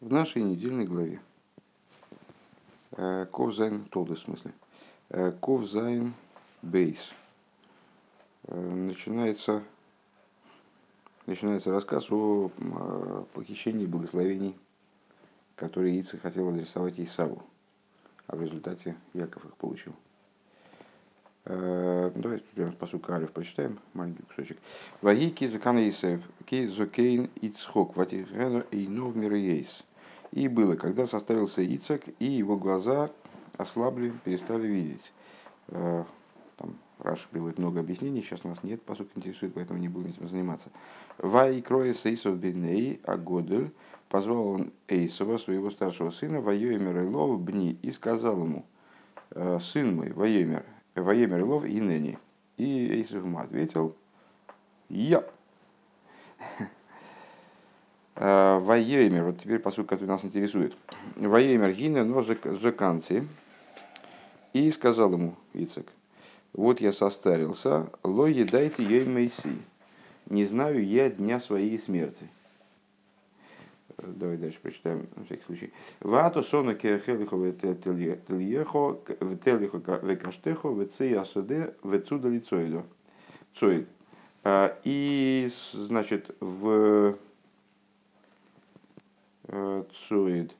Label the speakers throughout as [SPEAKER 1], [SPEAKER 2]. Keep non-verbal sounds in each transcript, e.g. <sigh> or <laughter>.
[SPEAKER 1] в нашей недельной главе. Ковзайн Толды, в смысле. Ковзайн Бейс. Начинается, начинается рассказ о похищении благословений, которые Ица хотел адресовать Исаву, а в результате Яков их получил. Давайте прямо с посука Алиф прочитаем, маленький кусочек. Ваги кизукан Исаев, кизукейн Ицхок, ватихену и нов мирейс. И было, когда состарился Ицак, и его глаза ослабли, перестали видеть. Э, там Раша приводит много объяснений, сейчас у нас нет, по сути, интересует, поэтому не будем этим заниматься. Вай кроя Сейсов биней Агодель, позвал он Эйсова, своего старшего сына, Вайоемер Илов бни, и сказал ему, «Э, сын мой, Вайоемер, Вайоемер Илов и Нени. И Эйсов ему ответил, я. Э, Воеймер, вот теперь посуд, который нас интересует. Воеймер гине но жеканци. И сказал ему Ицек, вот я состарился, ло едайте ей мейси. Не знаю я дня своей смерти. Давай дальше прочитаем, на всякий случай. Вато сона кехелихо ветельехо, векаштехо, вецея суде, вецуда лицоидо. Цоид. Э, и, значит, в Э, цуид.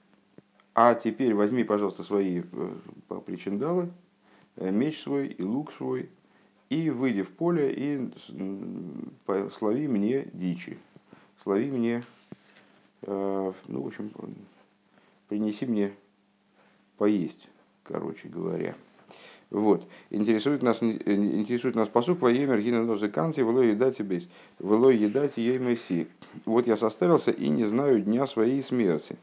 [SPEAKER 1] А теперь возьми, пожалуйста, свои э, причиндалы, э, меч свой и лук свой, и выйди в поле и слови мне дичи. Слови мне, ну, в общем, принеси мне поесть, короче говоря. Вот. Интересует нас, интересует нас посук во имя Ргина Нозыканти, вело едать бейс, вело едать ей месси. Вот я состарился и не знаю дня своей смерти.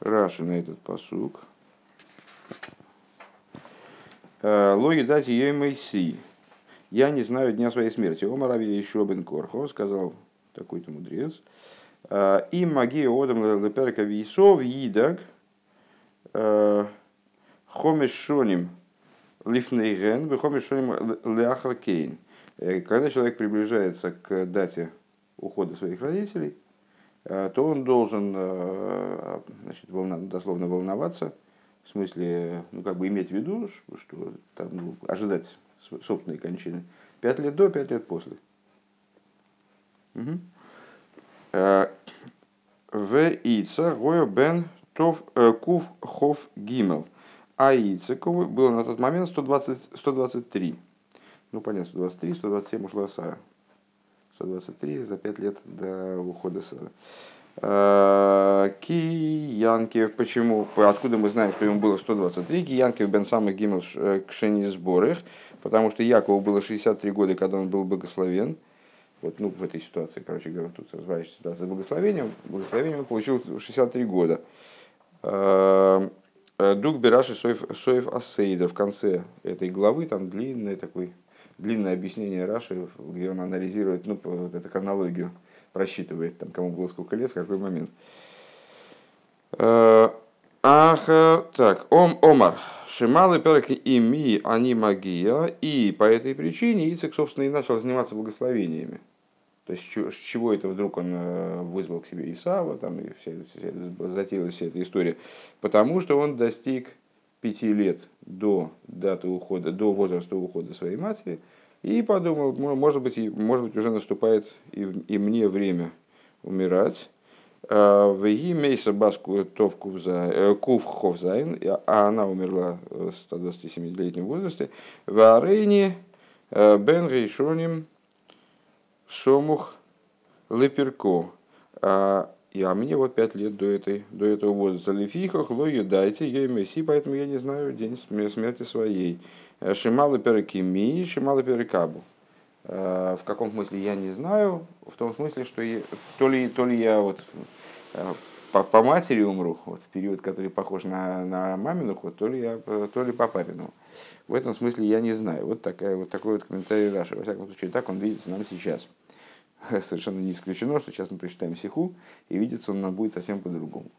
[SPEAKER 1] Раши на этот посук. «Э, Ло едать ей месси. Я не знаю дня своей смерти. О Мараве еще бен Корхо, сказал такой-то мудрец. «Э, и магия одам леперка висов yidag Хомишоним лифнейген, бехомишоним ляхар кейн. Э, когда человек приближается к дате ухода своих родителей, э, то он должен э, значит, волна, дословно волноваться, в смысле, ну, как бы иметь в виду, что там, ну, ожидать собственной кончины. Пять лет до, пять лет после. Угу. В Ица Гойо Бен Тов Кув Хов Гимел. А Ицекову было на тот момент 120, 123. Ну, понятно, 123, 127 ушла Сара. 123 за 5 лет до ухода Сара. А, Киянкев, почему, откуда мы знаем, что ему было 123? Киянкев бен самых гимел э, кшени сборах, потому что Якову было 63 года, когда он был благословен. Вот, ну, в этой ситуации, короче говоря, тут развивающая ситуация благословением. Благословением он получил 63 года. Э, Дук Бераши Соев, Соев Ассейдер в конце этой главы, там длинное такое, длинное объяснение Раши, где он анализирует, ну, вот эту хронологию, просчитывает, там, кому было сколько лет, в какой момент. Э, ах, так, Ом Омар, Шималы перки ими они магия, и по этой причине Ицек, собственно, и начал заниматься благословениями. То есть с чего это вдруг он э, вызвал к себе Исава, там, и вся, вся, затеялась вся эта история? Потому что он достиг пяти лет до даты ухода, до возраста ухода своей матери, и подумал, может быть, может быть уже наступает и, и мне время умирать. А, в Мейса Баску Товку э, Кув Ховзайн, а она умерла в 127-летнем возрасте. В Арейне э, Бен Рейшоним Сомух Леперко. А, а мне вот пять лет до, этой, до этого возраста. Лефихах, лою дайте, я месси, поэтому я не знаю день смерти своей. Шималы перекими, шималы перекабу. А, в каком смысле я не знаю, в том смысле, что я, то, ли, то ли я вот а, по, по матери умру, вот, в период, который похож на, на мамину ход, то ли, я, то ли по папину. В этом смысле я не знаю. Вот, такая, вот такой вот комментарий Раши. Во всяком случае, так он видится нам сейчас. <laughs> Совершенно не исключено, что сейчас мы прочитаем сиху, и видится он нам будет совсем по-другому.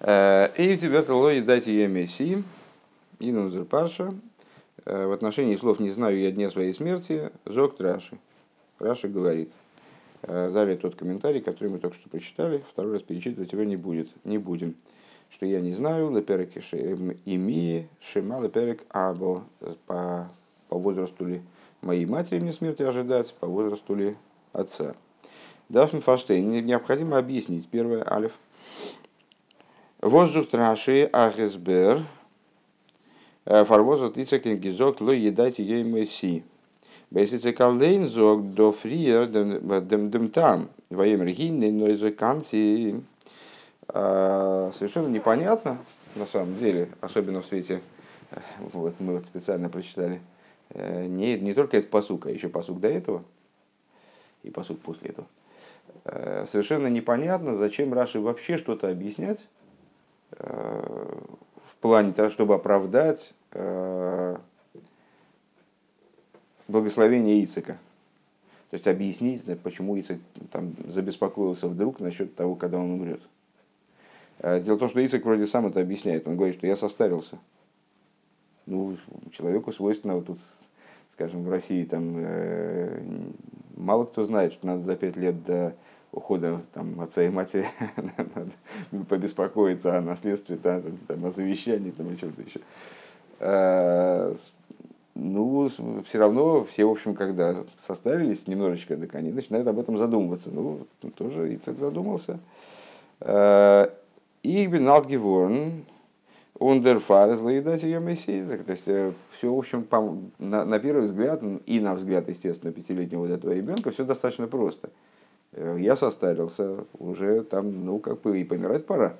[SPEAKER 1] Э, и теперь лои дайте я месси, и парша, э, в отношении слов «не знаю я дня своей смерти», Зок Раши. Раши говорит – Далее тот комментарий, который мы только что прочитали, второй раз перечитывать его не, будет, не будем. Что я не знаю, леперек ими, шема леперек або, по, по возрасту ли моей матери мне смерти ожидать, по возрасту ли отца. Дафн Фаштейн, необходимо объяснить. Первое, Алиф. Воздух траши ахесбер, фарвозот ицекен гизок ло едайте ей мэси. Бейсице калдейн зог до фриер дем дем там. Воем регинны, но из канци. Совершенно непонятно, на самом деле, особенно в свете, вот мы вот специально прочитали, не, не только этот посук, а еще посук до этого, и посуд после этого. Э, совершенно непонятно, зачем Раши вообще что-то объяснять э, в плане того, чтобы оправдать э, благословение Ицика. То есть объяснить, почему Ицик там забеспокоился вдруг насчет того, когда он умрет. Дело в том, что Ицик вроде сам это объясняет. Он говорит, что я состарился. Ну, человеку свойственно вот тут скажем, в России там э, мало кто знает, что надо за пять лет до ухода там, отца и матери <laughs> побеспокоиться о наследстве, там, там, о завещании там, и чем-то еще. А, ну, все равно все, в общем, когда состарились немножечко, так они начинают об этом задумываться. Ну, тоже Ицек задумался. А, и Бенал Геворн, Ундерфар из Лаидати Йомесейзек. То есть э, все, в общем, на, на первый взгляд, и на взгляд, естественно, пятилетнего вот этого ребенка, все достаточно просто. Э, я состарился, уже там, ну, как бы и помирать пора.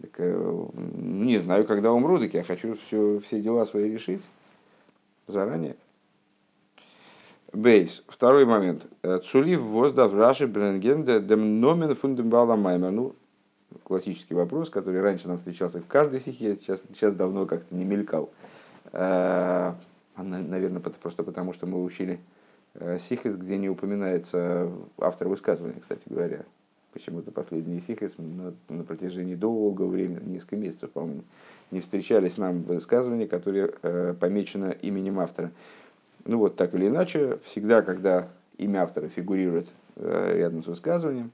[SPEAKER 1] Так, э, не знаю, когда умру, так я хочу все, все дела свои решить заранее. Бейс. Второй момент. Цулив воздав раши бренгенде дем номен фундамбала маймер. Ну, классический вопрос, который раньше нам встречался в каждой стихе, сейчас, сейчас давно как-то не мелькал. А, наверное, просто потому, что мы учили э, сихис, где не упоминается автор высказывания, кстати говоря. Почему-то последние сихис на, на протяжении долгого времени, несколько месяцев, по-моему, не встречались нам высказывания, которые э, помечено именем автора. Ну вот, так или иначе, всегда, когда имя автора фигурирует э, рядом с высказыванием,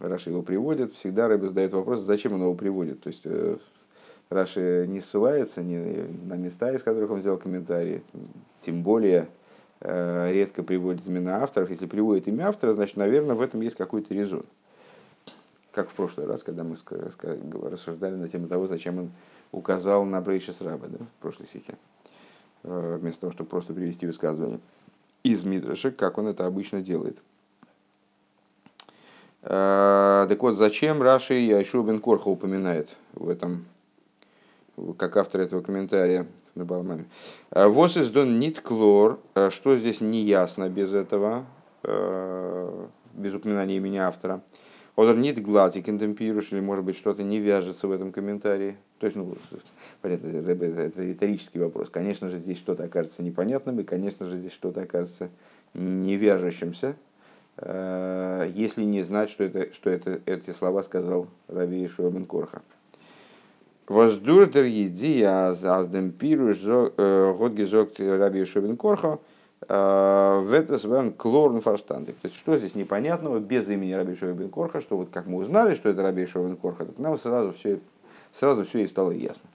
[SPEAKER 1] Раши его приводит, всегда Рэбе задает вопрос, зачем он его приводит. То есть э, Раши не ссылается ни на места, из которых он взял комментарии, тем более э, редко приводит имена авторов. Если приводит имя автора, значит, наверное, в этом есть какой-то резон. Как в прошлый раз, когда мы рассуждали на тему того, зачем он указал на Брейша Сраба да, в прошлой стихе, э, вместо того, чтобы просто привести высказывание из Мидраша, как он это обычно делает. Э, так вот, зачем Раши Яшу бен Корха упоминает в этом, как автор этого комментария на Балмаме. «Э, Вос из дон нит клор, э, что здесь не ясно без этого, без упоминания имени автора. Одер нит гладик интемпируш, или может быть что-то не вяжется в этом комментарии. То есть, ну, понятно, это риторический вопрос. Конечно же, здесь что-то окажется непонятным, и, конечно же, здесь что-то окажется не вяжущимся. Э, если не знать, что, это, что это, эти слова сказал Раби Ишуа бен Корха. Воздурдер еди аздем пируш э, год гизок Раби Ишуа бен Корха э, в это свен клорн фарштандик. То есть, что здесь непонятного без имени Раби Ишуа бен Корха, что вот как мы узнали, что это Раби Ишуа бен Корха, так нам сразу все, сразу все и стало ясно.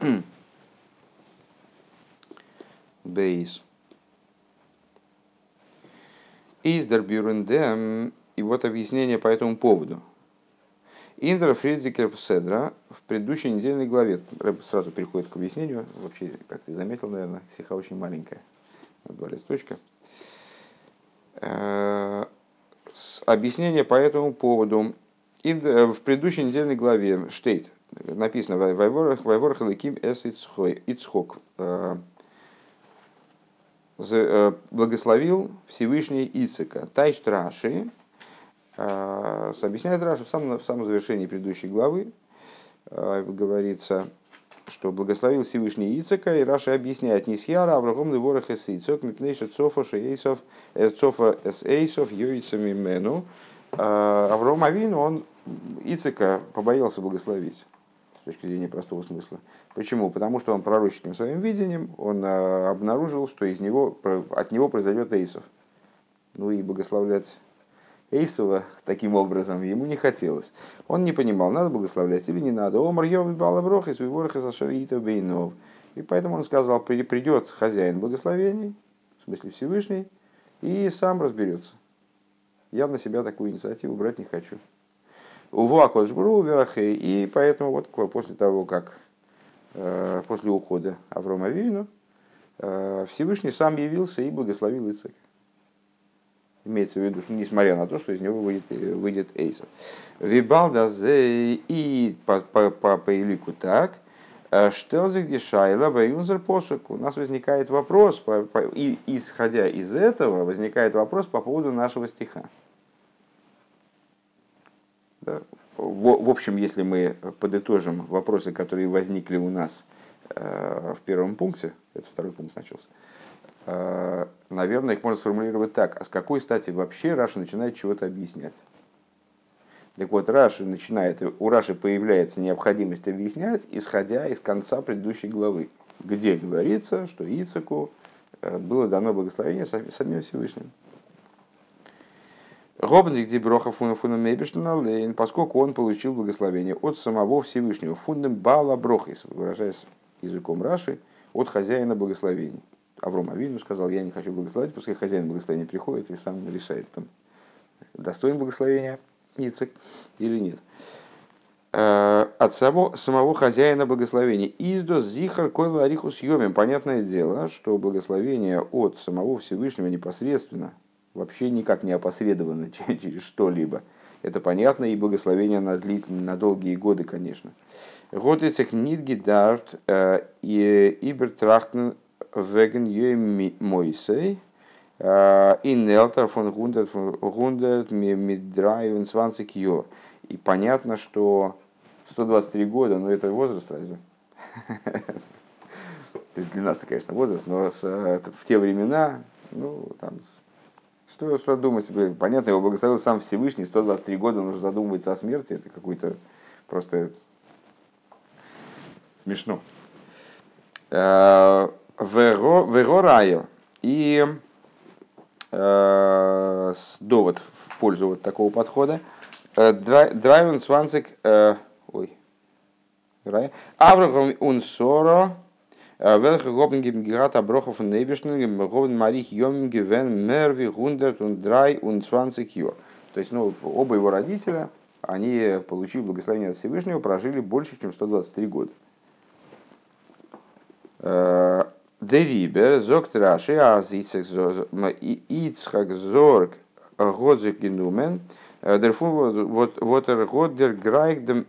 [SPEAKER 1] <clears throat> Бейс. Издер Бюрендем, и вот объяснение по этому поводу. Индра Фридзикер Седра в предыдущей недельной главе, сразу переходит к объяснению, вообще, как ты заметил, наверное, стиха очень маленькая, два листочка. Э, объяснение по этому поводу. В предыдущей недельной главе штейт написано «Вайворах, вайворах лаким эс ицхок». Э, Э, благословил Всевышний Ицика. Тайш Раши, э, объясняет Раши в самом, в самом завершении предыдущей главы, э, говорится, что благословил Всевышний Ицика, и Раши объясняет Нисьяра, Аврагом Леворах Эс Ицок, Мипнейша Цофа Шеейсов, Цофа Эс Эйсов, Йоицами Мену. Авраам Авин, он Ицика побоялся благословить точки зрения простого смысла. Почему? Потому что он пророческим своим видением, он э, обнаружил, что из него, от него произойдет Эйсов. Ну и благословлять Эйсова таким образом ему не хотелось. Он не понимал, надо благословлять или не надо. Омар Йови Балаврох из Виворха Сашарита Бейнов. И поэтому он сказал, придет хозяин благословений, в смысле Всевышний, и сам разберется. Я на себя такую инициативу брать не хочу. Уву Акошбру Верахей. И поэтому вот после того, как э, после ухода Аврома Вину, э, Всевышний сам явился и благословил Ицек. Имеется в виду, что несмотря на то, что из него выйдет, выйдет Эйсов. Вибалдазе и по, по, по, по Илику так, э, что за где Шайла Баюнзер посук. У нас возникает вопрос, и, исходя из этого, возникает вопрос по поводу нашего стиха. Да? В, в общем, если мы подытожим вопросы, которые возникли у нас э, в первом пункте, это второй пункт начался, э, наверное, их можно сформулировать так. А с какой стати вообще Раша начинает чего-то объяснять? Так вот, Раши начинает, у Раши появляется необходимость объяснять, исходя из конца предыдущей главы, где говорится, что Ицеку э, было дано благословение самим Всевышним. Гобник деброха лейн, поскольку он получил благословение от самого Всевышнего, фундам бала брохис, выражаясь языком Раши, от хозяина благословений. Авром Авину сказал, я не хочу благословить, пускай хозяин благословения приходит и сам решает, там, достоин благословения Ицек или нет. Э, от самого, самого хозяина благословения. Издос зихар койла арихус йомим. Понятное дело, что благословение от самого Всевышнего непосредственно, вообще никак не опосредовано <laughs> через что-либо. Это понятно, и благословение на, длительные, на долгие годы, конечно. Год этих нидги дарт э, и ибертрахтен веген ей мойсей э, и нелтер фон гундерт гундерт мидраевен сванцик йор. И понятно, что 123 года, но это возраст разве? <laughs> То есть для нас, конечно, возраст, но с, в те времена, ну, там, что, что думать? Понятно, его благословил сам Всевышний, 123 года он уже задумывается о смерти, это какой-то просто смешно. Э, Веро райо. И э, довод в пользу вот такого подхода. Э, драйвен сванцик... Ой. Аврагам унсоро Gobben geben gerade Abbruch von Nebischen, Gobben Марих Йомин gewен Мерви 123 Jahre. То есть, ну, оба его родителя, они, получив благословение от Всевышнего, прожили больше, чем 123 года. Дерибер, зок траши, аз Ицхак зорг, годзик генумен, дерфун вот er god der greig dem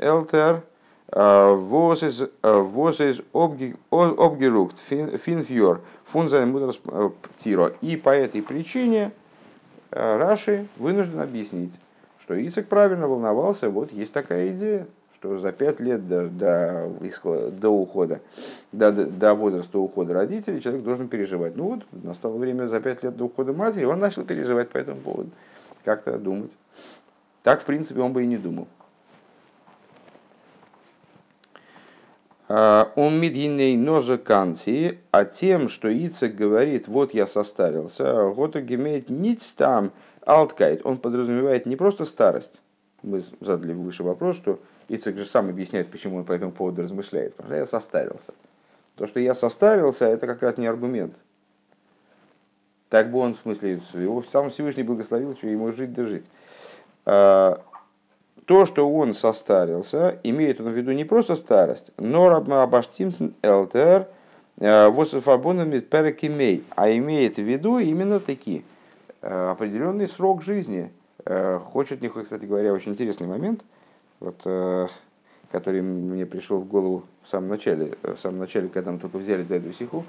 [SPEAKER 1] was ist обгеруkt, финфьор, фунзайн мудрос тиро. И по этой причине Раши вынужден объяснить, что Ицек правильно волновался, вот есть такая идея, что за пять лет до, до, исхода, до ухода, до, до возраста ухода родителей человек должен переживать. Ну вот, настало время за пять лет до ухода матери, он начал переживать по этому поводу, как-то думать. Так, в принципе, он бы и не думал. Он медийный нозаканции, а тем, что Ицек говорит, вот я состарился, вот имеет ниц там алткайт, он подразумевает не просто старость. Мы задали выше вопрос, что Ицек же сам объясняет, почему он по этому поводу размышляет. Потому что я состарился. То, что я состарился, это как раз не аргумент. Так бы он, в смысле, его сам Всевышний благословил, что ему жить да жить. То, что он состарился, имеет он в виду не просто старость, но абаштим элтер э, вософабонами перекимей, а имеет в виду именно такие э, определенный срок жизни. Э, хочет них, кстати говоря, очень интересный момент, вот, который мне пришел в голову в самом начале, в самом начале, когда мы только взяли за эту сиху.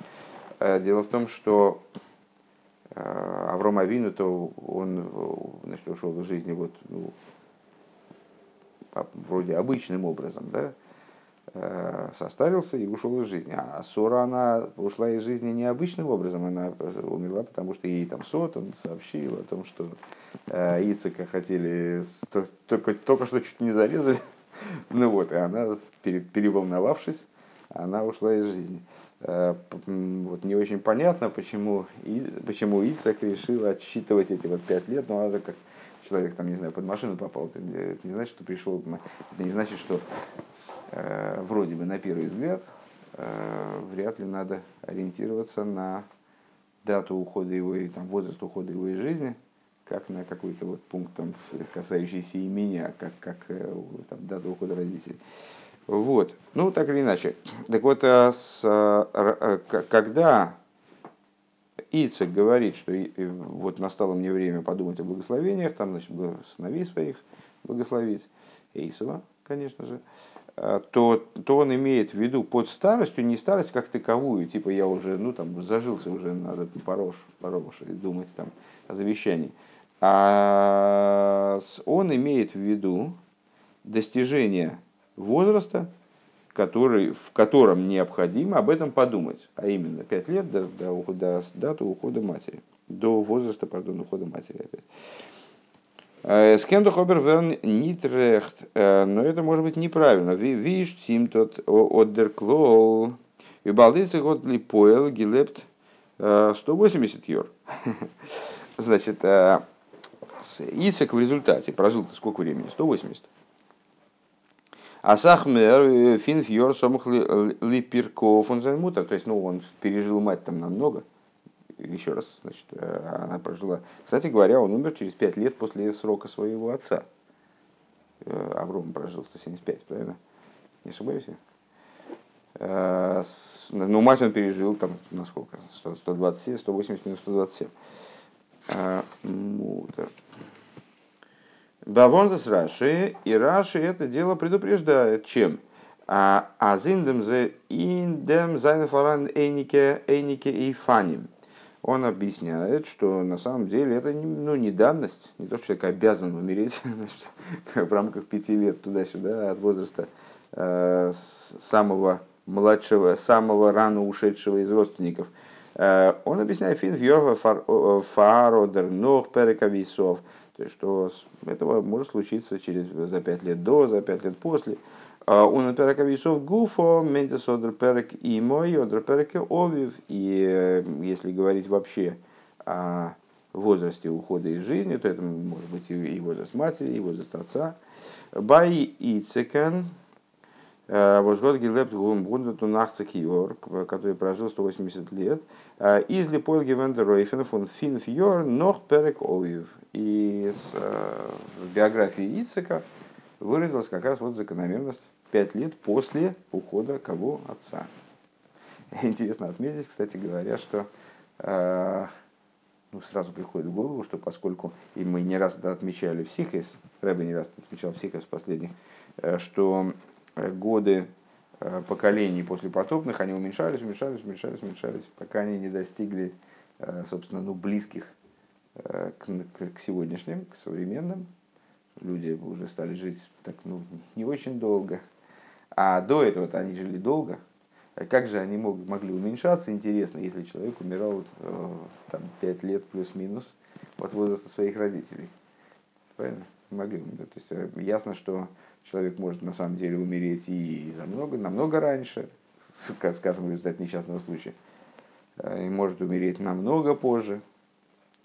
[SPEAKER 1] Дело в том, что Авром Авину, то он значит, ушел из жизни вот, ну, вроде обычным образом, да, э, состарился и ушел из жизни. А Сора, она ушла из жизни необычным образом, она умерла, потому что ей там Сот, он сообщил о том, что э, Ицека хотели, только, только что чуть не зарезали, <laughs> ну вот, и она, переволновавшись, она ушла из жизни. Э, вот не очень понятно, почему, почему Ицек решил отсчитывать эти вот пять лет, но это как человек там, не знаю, под машину попал, это, не значит, что пришел, это не значит, что э, вроде бы на первый взгляд э, вряд ли надо ориентироваться на дату ухода его, и там, возраст ухода его из жизни, как на какой-то вот пункт, там, касающийся и меня, как, как э, там, дату ухода родителей. Вот. Ну, так или иначе. Так вот, а с, а, когда Ицек говорит, что вот настало мне время подумать о благословениях, там, значит, сыновей своих благословить, Эйсова, конечно же, а, то, то он имеет в виду под старостью не старость как таковую, типа я уже, ну, там, зажился уже, надо порож, порож, и думать там о завещании. А он имеет в виду достижение возраста, который, в котором необходимо об этом подумать, а именно 5 лет до, до, ухода, даты ухода матери, до возраста, пардон, ухода матери опять. Э, Скенду Хобер Верн Нитрехт, э, но это может быть неправильно. Виш тим тот одерклол, и балдицы год ли поел гилепт 180 э, йор. <laughs> Значит, Ицек в результате прожил сколько времени? 180. Асахмер э, фин фьор сомах липирков он займутер. То есть, ну, он пережил мать там намного. Еще раз, значит, э, она прожила. Кстати говоря, он умер через пять лет после срока своего отца. Э, Авром прожил 175, правильно? Не ошибаюсь я? Ну, мать он пережил там, насколько? 127, 180 минус 127. Мутер. Бавондас Раши, и Раши это дело предупреждает. Чем? А зиндем зе индем зайнефаран эйнике эйнике и фаним. Он объясняет, что на самом деле это ну, не данность, не то, что человек обязан умереть <laughs> значит, в рамках пяти лет туда-сюда от возраста э, самого младшего, самого рано ушедшего из родственников. Э, он объясняет, фин фьорва фародер нох перековисов, то есть, что этого может случиться через, за пять лет до, за пять лет после. А он перека весов гуфо, ментес одр перек и мой, одр перек овив. И э, если говорить вообще о возрасте ухода из жизни, то это может быть и возраст матери, и возраст отца. Бай и цекен, э, возгод гилепт гумбундату нахцек который прожил 180 лет. Э, из Липольги Вендеройфен фон Финф Йор Нох Перек Овив. И э, в биографии Ицека выразилась как раз вот закономерность пять лет после ухода кого отца. <laughs> Интересно отметить, кстати говоря, что э, ну, сразу приходит в голову, что поскольку, и мы не раз это отмечали в Сихес, Рэбе не раз это отмечал в Сихес последних, что годы поколений после потопных, они уменьшались, уменьшались, уменьшались, уменьшались, пока они не достигли, собственно, ну, близких Э, к, к, сегодняшним, к современным. Люди уже стали жить так, ну, не очень долго. А до этого-то они жили долго. А как же они мог, могли уменьшаться, интересно, если человек умирал э, там, 5 лет плюс-минус от возраста своих родителей. Правильно? Могли. То есть э, ясно, что человек может на самом деле умереть и за много, намного раньше, скажем, в результате несчастного случая. И может умереть намного позже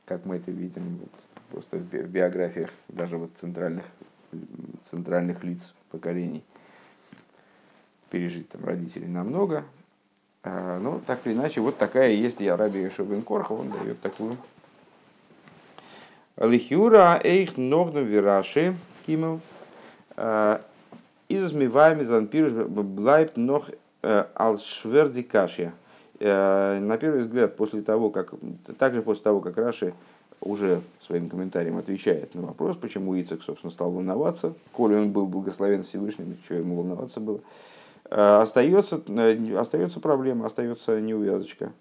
[SPEAKER 1] как мы это видим вот, просто в биографиях даже вот центральных, центральных лиц поколений. Пережить там родителей намного. А, ну, так или иначе, вот такая есть и Арабия Шубин Корха, он дает такую. Лихюра эйх ногдом вираши кимов. А, из змивами занпируш блайб ног э, алшверди кашья. Э, на первый взгляд, после того, как, также после того, как Раши уже своим комментарием отвечает на вопрос, почему Ицек, собственно, стал волноваться, коли он был благословен Всевышним, что ему волноваться было, э, остается, э, остается проблема, остается неувязочка.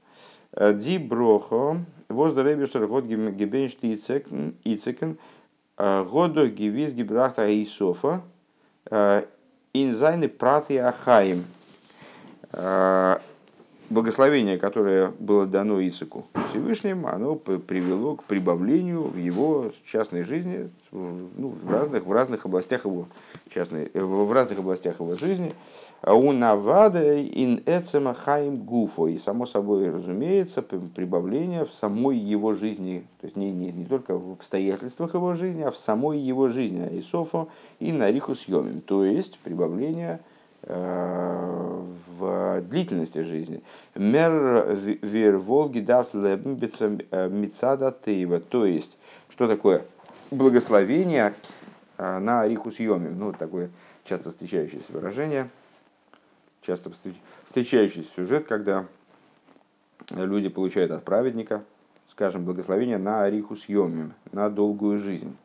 [SPEAKER 1] Ди брохо, воздаребишер год гебеншти Ицекен, году гивиз гибрахта Исофа, инзайны праты ахаим благословение, которое было дано Исаку Всевышним, оно привело к прибавлению в его частной жизни, ну, в, разных, в разных областях его частной, э, в разных областях его жизни. А у Навада ин эцема хаим гуфо. И само собой разумеется прибавление в самой его жизни, то есть не, не, не только в обстоятельствах его жизни, а в самой его жизни. Исофо и нарихус йомим. То есть прибавление в длительности жизни. Мер вер волги дарт мицада тейва. То есть, что такое благословение э, на Арихус Йомим. Ну, такое часто встречающееся выражение, часто встречающийся сюжет, когда люди получают от праведника, скажем, благословение на Арихус Йомим, на долгую жизнь.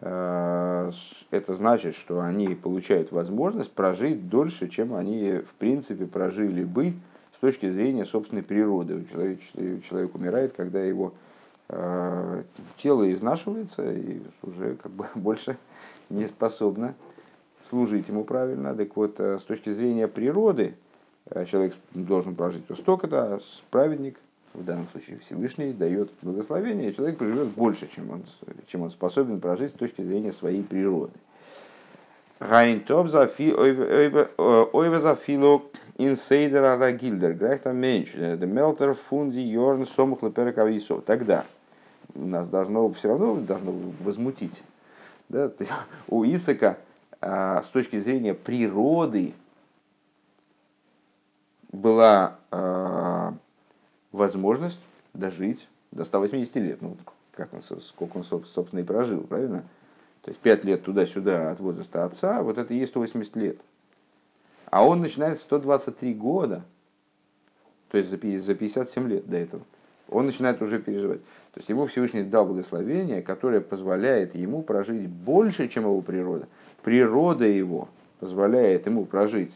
[SPEAKER 1] Э, это значит, что они получают возможность прожить дольше, чем они в принципе прожили бы с точки зрения собственной природы. Человек, человек умирает, когда его э, тело изнашивается и уже как бы <laughs> больше не способно служить ему правильно. Так вот, э, с точки зрения природы, человек должен прожить столько-то, а праведник – в данном случае Всевышний дает благословение, и человек проживет больше, чем он, чем он способен прожить с точки зрения своей природы. Гайнтоп ойве зафило инсейдера рагильдер, грехта меньше, демелтер фунди йорн сомух леперекависов. Тогда нас должно все равно должно возмутить. Да? у Исака а, с точки зрения природы была а, возможность дожить до 180 лет. Ну, как он, сколько он, собственно, и прожил, правильно? То есть 5 лет туда-сюда от возраста отца, вот это и есть 180 лет. А он начинает 123 года, то есть за 57 лет до этого, он начинает уже переживать. То есть ему Всевышний дал благословение, которое позволяет ему прожить больше, чем его природа. Природа его позволяет ему прожить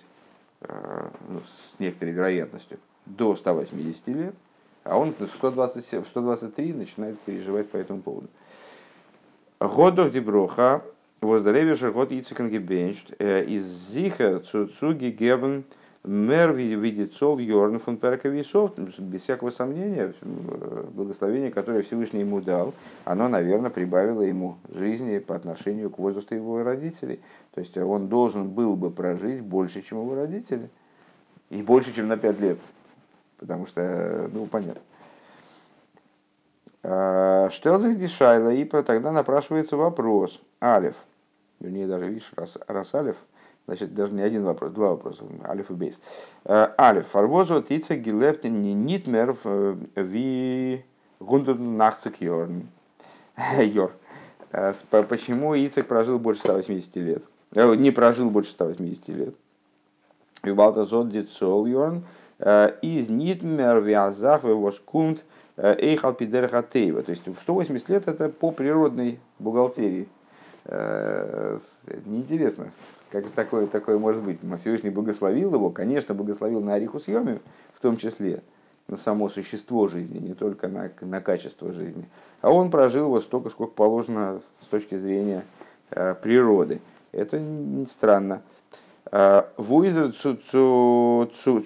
[SPEAKER 1] э, ну, с некоторой вероятностью до 180 лет, а он в 127, в 123 начинает переживать по этому поводу. Годох деброха, воздаревишер год яйцекангебеншт, э, из зиха цуги гебен мер видит сол йорн фон перковисов, без всякого сомнения, э, благословение, которое Всевышний ему дал, оно, наверное, прибавило ему жизни по отношению к возрасту его родителей. То есть он должен был бы прожить больше, чем его родители. И больше, чем на 5 лет потому что, ну, понятно. А, Штелзах дешайла, и тогда напрашивается вопрос. Алиф. Вернее, даже, видишь, раз, раз Алиф, значит, даже не один вопрос, два вопроса. Алиф и Бейс. А, Алиф. Фарвозу тица гилептин не нитмер ви гундун нахцик йорн. <laughs> Йор. А, почему Ицек прожил больше 180 лет? Э, не прожил больше 180 лет. Вибалта зод дицол йорн. Из нитмер вязах воскунт э, эйхал пидерхатеева. То есть в 180 лет это по природной бухгалтерии. Э, неинтересно, как же такое, такое может быть. Всевышний благословил его, конечно, благословил на Ариху съеме, в том числе на само существо жизни, не только на, на качество жизни. А он прожил вот столько, сколько положено с точки зрения э, природы. Это не странно. Вуизер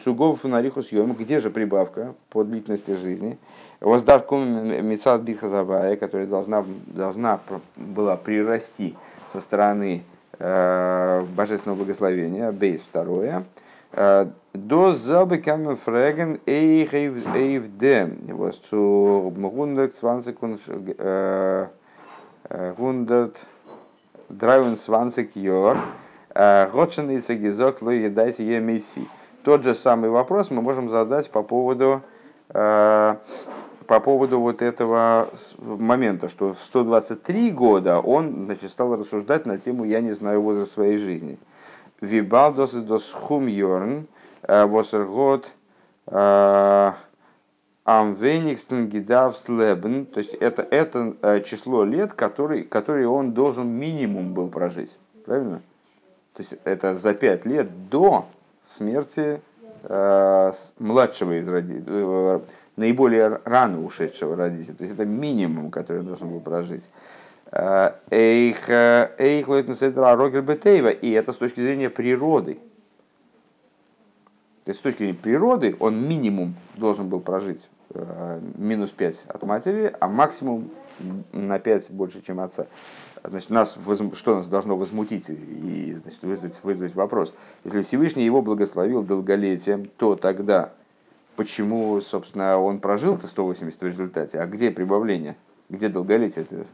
[SPEAKER 1] цугов фонариху съем, где же прибавка по длительности жизни? Воздавку мецад бихазавая, которая должна, должна была прирасти со стороны э, божественного благословения, бейс второе. До забы камен фреген эйвдем, was zu 120 123 Jahre Готшеница гизок дайте е месси. Тот же самый вопрос мы можем задать по поводу, э, по поводу вот этого момента, что в 123 года он значит, стал рассуждать на тему «Я не знаю возраст своей жизни». Вибалдос дос хум йорн, э, восергот э, амвеникстен гидавс лебен, то есть это, это число лет, которые, которые он должен минимум был прожить. Правильно? То есть это за пять лет до смерти э, младшего из родителей, э, наиболее рано ушедшего родителя. То есть это минимум, который должен был прожить. Э, эйх Рогер Бетейва. И это с точки зрения природы. То есть с точки зрения природы он минимум должен был прожить э, минус 5 от матери, а максимум на 5 больше, чем отца. Значит, нас, что нас должно возмутить и значит, вызвать, вызвать вопрос? Если Всевышний его благословил долголетием, то тогда почему, собственно, он прожил-то 180 в результате? А где прибавление? Где долголетие? -то?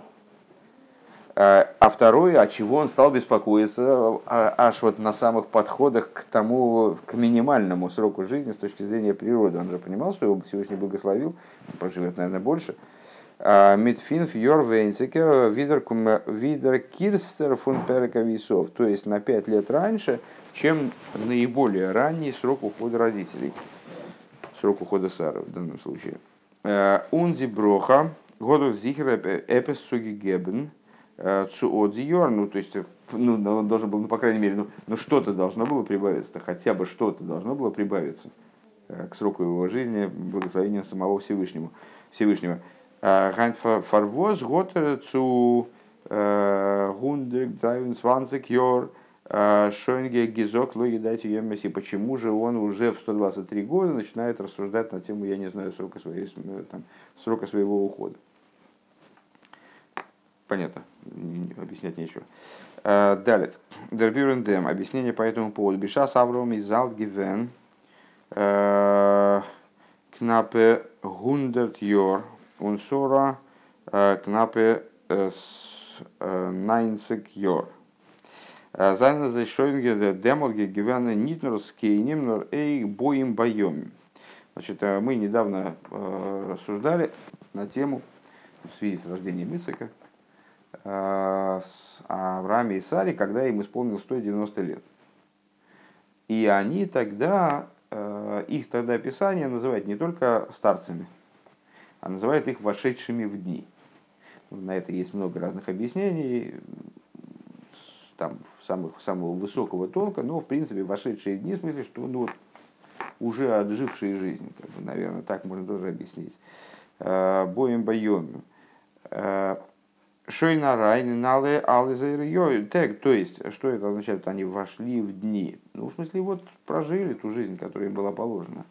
[SPEAKER 1] А, а второе, от чего он стал беспокоиться а, аж вот на самых подходах к тому, к минимальному сроку жизни с точки зрения природы. Он же понимал, что его Всевышний благословил, он проживет, наверное, больше. А, Митфинф Йор Вейнцекер Видер Кирстер фун Перековисов, то есть на пять лет раньше, чем наиболее ранний срок ухода родителей, срок ухода Сары в данном случае. Унди Броха, году Зихера Эпес Суги Гебен, Цуодзиор, ну то есть ну, он должен был, ну, по крайней мере, ну, ну что-то должно было прибавиться, хотя бы что-то должно было прибавиться э, к сроку его жизни, благословения самого Всевышнего. Всевышнего. Гайн фарвоз год цу гундек драйвен сванцик йор шойнге гизок логи дайте емеси. Почему же он уже в 123 года начинает рассуждать на тему, я не знаю, срока, своей, там, срока своего ухода? Понятно, объяснять нечего. Э, далее. Дербюрендем. Объяснение по этому поводу. Биша Савром из Залтгивен. Э, кнапе гундерт йор. Унсора кнапе найнцек йор. Зайна за шойнге демолге гивена нитнер скейнем нор эй боим боем. Значит, мы недавно рассуждали на тему в связи с рождением Ицека, Э, с Аврааме и Саре, когда им исполнилось 190 лет. И они тогда, их тогда описание называют не только старцами, а называют их вошедшими в дни. На это есть много разных объяснений, там, самых, самого высокого толка, но, в принципе, вошедшие дни, в смысле, что ну, вот, уже отжившие жизнь, как бы, наверное, так можно тоже объяснить. Э, боем боем. Шойна райны нале алызайр тег. То есть, что это означает? Они вошли в дни. Ну, в смысле, вот прожили ту жизнь, которая им была положена.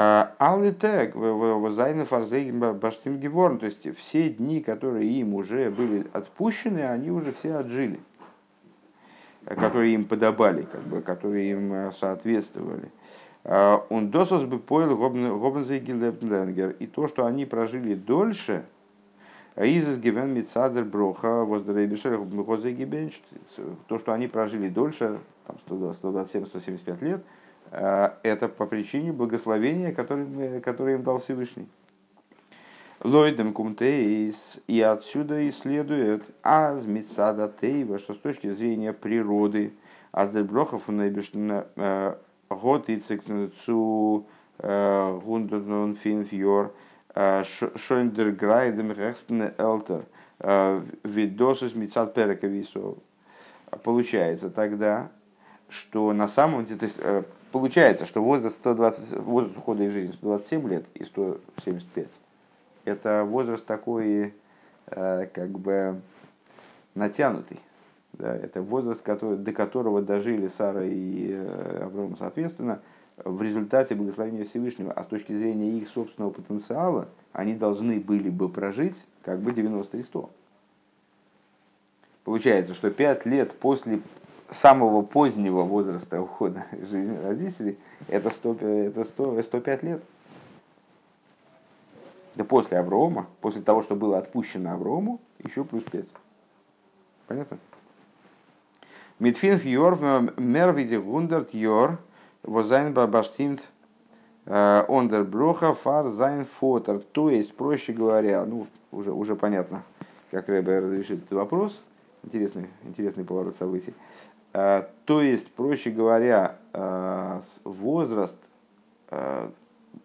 [SPEAKER 1] А, Алли тег, возайны фарзейн баштим геворн. То есть, все дни, которые им уже были отпущены, они уже все отжили. Которые им подобали, как бы, которые им э, соответствовали. А, он досос бы поел Гобензейгелепнленгер. И то, что они прожили дольше, а Изис гивен мицадер броха воздрейбишер то, что они прожили дольше, там 127-175 лет, а, это по причине благословения, которое, которое им дал Всевышний. Лойдем кумтейс, и отсюда и следует аз мицада тейва, что с точки зрения природы, аздер брохов год и цикнуцу гундернун финфьор, Шойндерграйдем Рехстен Элтер Видосус Мицат Перековисов. Получается тогда, что на самом деле, то есть получается, что возраст, 120, возраст ухода из жизни 127 лет и 175, это возраст такой, как бы, натянутый. Да, это возраст, который, до которого дожили Сара и Авраам, соответственно, в результате благословения Всевышнего, а с точки зрения их собственного потенциала, они должны были бы прожить как бы 90 и 100. Получается, что 5 лет после самого позднего возраста ухода из жизни родителей, это, 100, это 100, 105 лет. Да после Аврома, после того, что было отпущено Аврому, еще плюс 5. Понятно? Митфин фьор мервиде гундерт йор Возайн барбаштимт ондерброха фар зайн фотер. То есть, проще говоря, ну, уже, уже понятно, как Рэбе разрешит этот вопрос. Интересный, интересный поворот событий. Э, то есть, проще говоря, э, возраст э,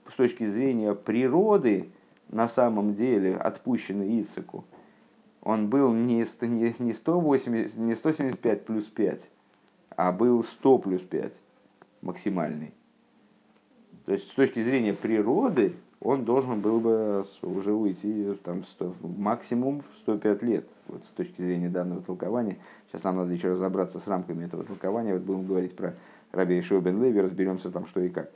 [SPEAKER 1] с точки зрения природы на самом деле отпущенный Ицеку, он был не, не, 180, не 175 плюс 5, а был 100 плюс 5 максимальный. То есть с точки зрения природы он должен был бы уже уйти там, 100, максимум 105 лет, вот, с точки зрения данного толкования. Сейчас нам надо еще разобраться с рамками этого толкования. Вот будем говорить про Раби Ишуа бен Леви, разберемся там, что и как.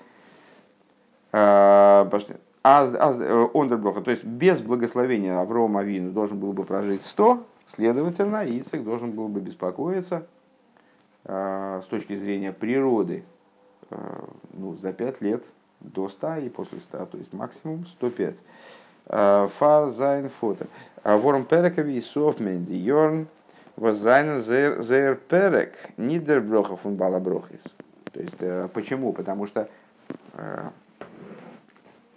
[SPEAKER 1] А, э, Ондерброха, то есть без благословения Аврома Авину должен был бы прожить 100, следовательно, Ицек должен был бы беспокоиться с точки зрения природы ну, за 5 лет до 100 и после 100, то есть максимум 105. Фар зайн фото. Ворм перекови софмен ди йорн возайн зер перек нидерброха фун балаброхис. То есть э, почему? Потому что э,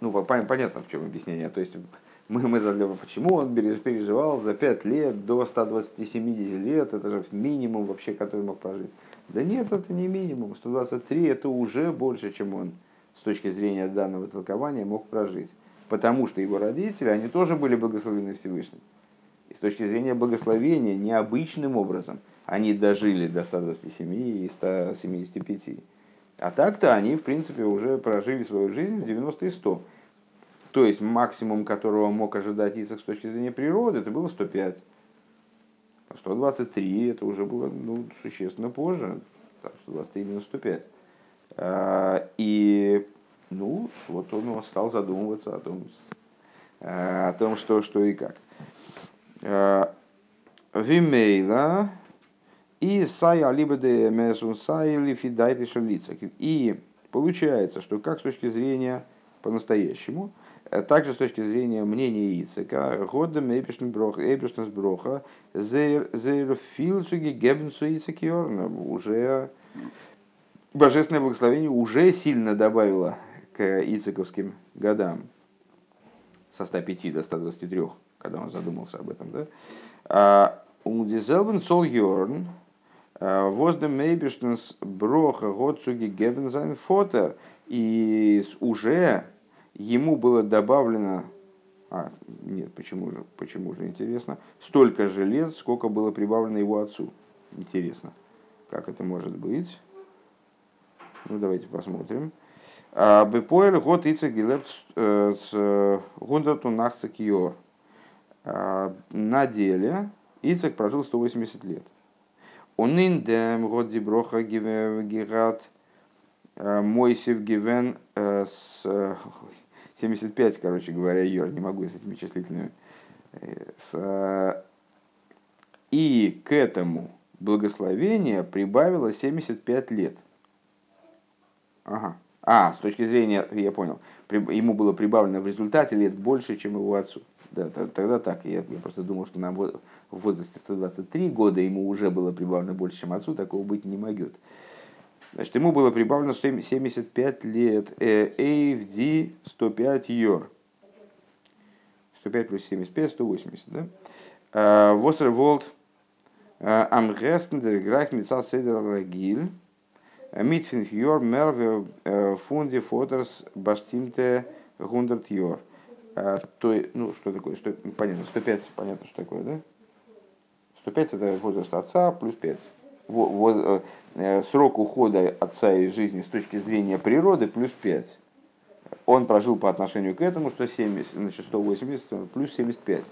[SPEAKER 1] ну, понятно, в чем объяснение. То есть мы, мы задали, почему он переживал за 5 лет до 120-70 лет, это же минимум вообще, который мог прожить. Да нет, это не минимум. 123 это уже больше, чем он с точки зрения данного толкования мог прожить. Потому что его родители, они тоже были благословены Всевышним. И с точки зрения благословения, необычным образом, они дожили до 127 и 175. А так-то они, в принципе, уже прожили свою жизнь в 90 и 100. То есть максимум, которого мог ожидать Исаак с точки зрения природы, это было 105. 123 это уже было ну, существенно позже, там, 123 минус 105. А, и ну, вот он стал задумываться о том, а, о том что, что и как. А, Вимейла и сая либо де месун сая или фидайты шалица. И получается, что как с точки зрения по-настоящему, Э, также с точки зрения мнения Ицека, годом эпишнс броха, зейр филцуги гебнцу Ицекиорна, уже божественное благословение уже сильно добавило к ицековским годам со 105 до 123, когда он задумался об этом. Да? Ундизелбен сол йорн, воздем эйбиштенс броха годцуги гебен фотер, и уже ему было добавлено, а, нет, почему же, почему же, интересно, столько же лет, сколько было прибавлено его отцу. Интересно, как это может быть? Ну, давайте посмотрим. А, Бепоэль год ица гилет э, с гундату нахцак йор. А, на деле Ицек прожил 180 лет. Он индем год диброха гигат э, Мойсев гивен э, с 75, короче говоря, йор, не могу с этими числительными. С, и к этому благословение прибавило 75 лет. Ага. А, с точки зрения, я понял, ему было прибавлено в результате лет больше, чем его отцу. Да, тогда так. Я, я просто думал, что на, в возрасте 123 года ему уже было прибавлено больше, чем отцу, такого быть не могет. Значит, ему было прибавлено 75 лет. AFD 105 йор. 105 плюс 75, 180, да? Восерволд Амгестен дер Грах Мицал Седер Рагиль. Митфин йор мерве фунди фотерс баштимте 100 йор. То, ну, что такое? 100, понятно, 105, понятно, что такое, да? 105 это возраст отца плюс 5. Э, э, срок ухода отца из жизни с точки зрения природы плюс 5. Он прожил по отношению к этому 170, значит 180 плюс 75.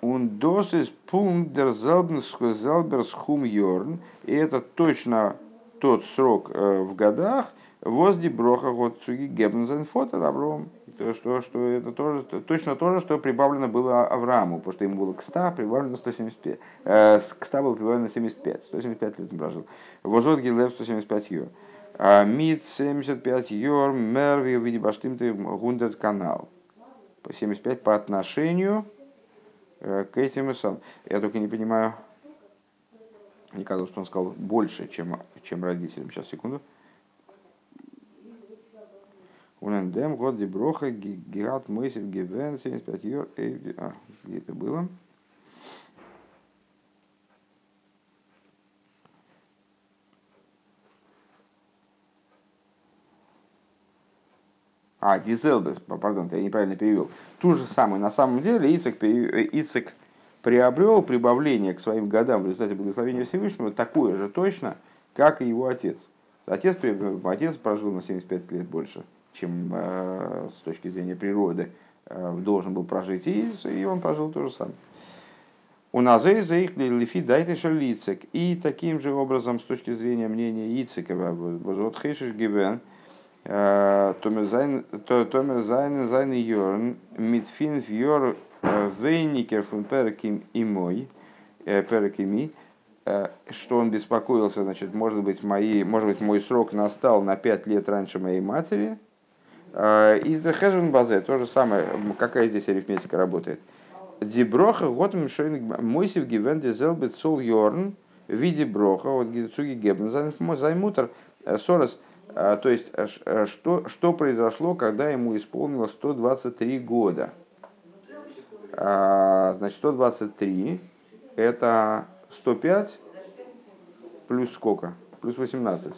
[SPEAKER 1] Он досис пункт дер залберсхум йорн. И это точно тот срок э, в годах, возди броха год цуги гебнзен фотер Авром то, что, что это тоже, точно то же, что прибавлено было Аврааму, потому что ему было к 100, прибавлено 175. Э, к 100 было прибавлено 75, 175 лет он прожил. Возот Гилев 175 йор. А Мид 75 йор, Мерви в виде баштимты гундет канал. По 75 по отношению э, к этим сам. Я только не понимаю, мне казалось, что он сказал больше, чем, чем родителям. Сейчас, секунду. Унендем, год деброха, гигат, мойсев, гивен, 75 йор, а, где это было? А, Дизелбес, пардон, я неправильно перевел. Ту же самую. На самом деле Ицек, Ицек приобрел прибавление к своим годам в результате благословения Всевышнего такое же точно, как и его отец. Отец, отец прожил на 75 лет больше чем э, с точки зрения природы э, должен был прожить, и, и он прожил то же самое. У нас лифи дайте шалицек. И таким же образом, с точки зрения мнения Ицикова, вот хейшиш гивен, Томер зайн зайн йорн, митфин фьор вейникер фун переким и мой, перекими, что он беспокоился, значит, может быть, мои, может быть, мой срок настал на пять лет раньше моей матери. И Хежвен Базе, то же самое, какая здесь арифметика работает. Диброха готм шойн мойсив гивен дизелбет сол йорн в виде броха от гидцуги гебн займутер сорос. То есть, что, что произошло, когда ему исполнилось 123 года? Значит, 123 это 105 плюс сколько? Плюс 18.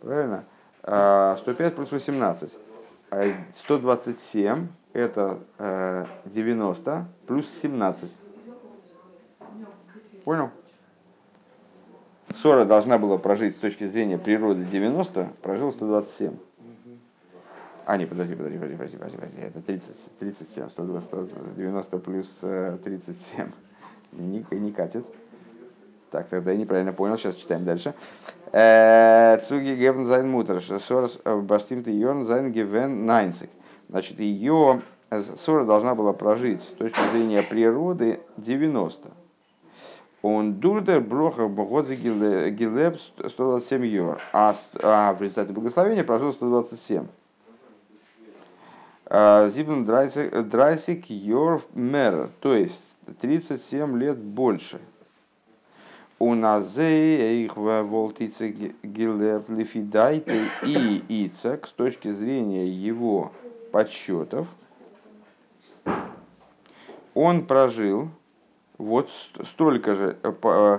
[SPEAKER 1] Правильно? 105 плюс 18. 127 это 90 э, плюс 17. Понял? Сора должна была прожить с точки зрения природы 90, прожил 127. А, не, подожди, подожди, подожди, подожди, подожди, это 30, 37, 120, 90 плюс 37. Э, не, не катит. Так, тогда я неправильно понял, сейчас читаем дальше. Э, Цуги гевен зайн мутер, сорс баштим ты йорн зайн гевен найнцик. Значит, ее Сора должна была прожить с точки зрения природы 90. Он дурдер броха богодзи гилеп 127 йор, а, а в результате благословения прожил 127. А, Зибн драйсик йор мер, то есть 37 лет больше. У нас их волтице гилеп лифидайте и ицек с точки зрения его подсчетов, он прожил вот столько же, э, э,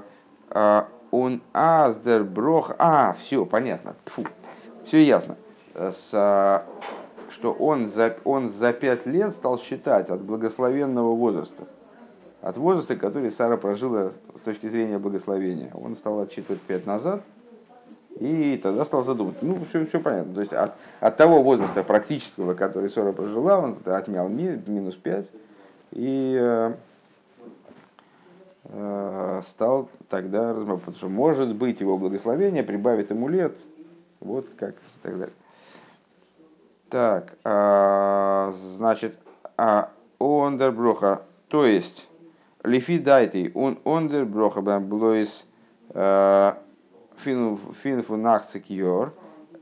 [SPEAKER 1] а, он аздер брох, а, все, понятно, Фу, все ясно, с, что он за, он за пять лет стал считать от благословенного возраста, от возраста, который Сара прожила с точки зрения благословения. Он стал отчитывать пять назад, и тогда стал задумываться. Ну, все, все понятно. То есть от, от того возраста практического, который Сора прожила, он отнял ми, минус 5 и э, э, стал тогда размышлять, потому что может быть его благословение прибавит ему лет, вот как и так далее. Так, а, значит, а ондерброха, то есть лифи дайте, он ондерброха блоис э, Финфу Нахцикьор,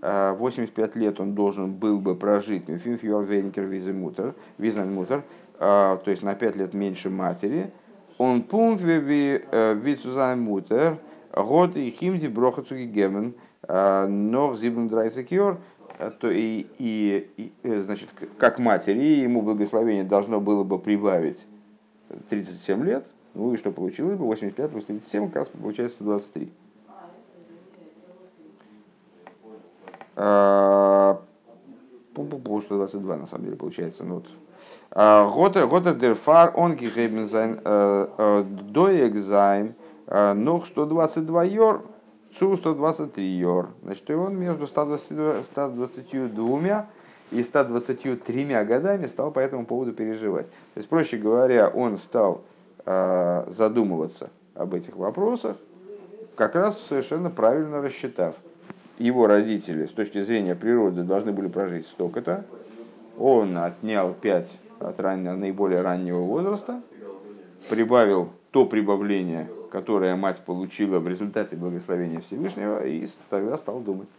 [SPEAKER 1] 85 лет он должен был бы прожить, Финфьор Вейникер Визенмутер, Визенмутер, то есть на 5 лет меньше матери, он пункт Вицузаймутер, год и химди брохацуги гемен, ног зибн драйсекьор, то и, и, и, э, значит, как матери, ему благословение должно было бы прибавить 37 лет, ну и что получилось бы, 85 плюс 37, как раз получается 123. Пу-пу-пу, 122 на самом деле получается. Ну, вот. Готер дерфар он гигейбен зайн доек зайн ног 122 йор, цу 123 йор. Значит, и он между 122, 122 и 123 годами стал по этому поводу переживать. То есть, проще говоря, он стал задумываться об этих вопросах, как раз совершенно правильно рассчитав – его родители с точки зрения природы должны были прожить столько-то. Он отнял 5 от раннего, наиболее раннего возраста, прибавил то прибавление, которое мать получила в результате благословения Всевышнего, и тогда стал думать.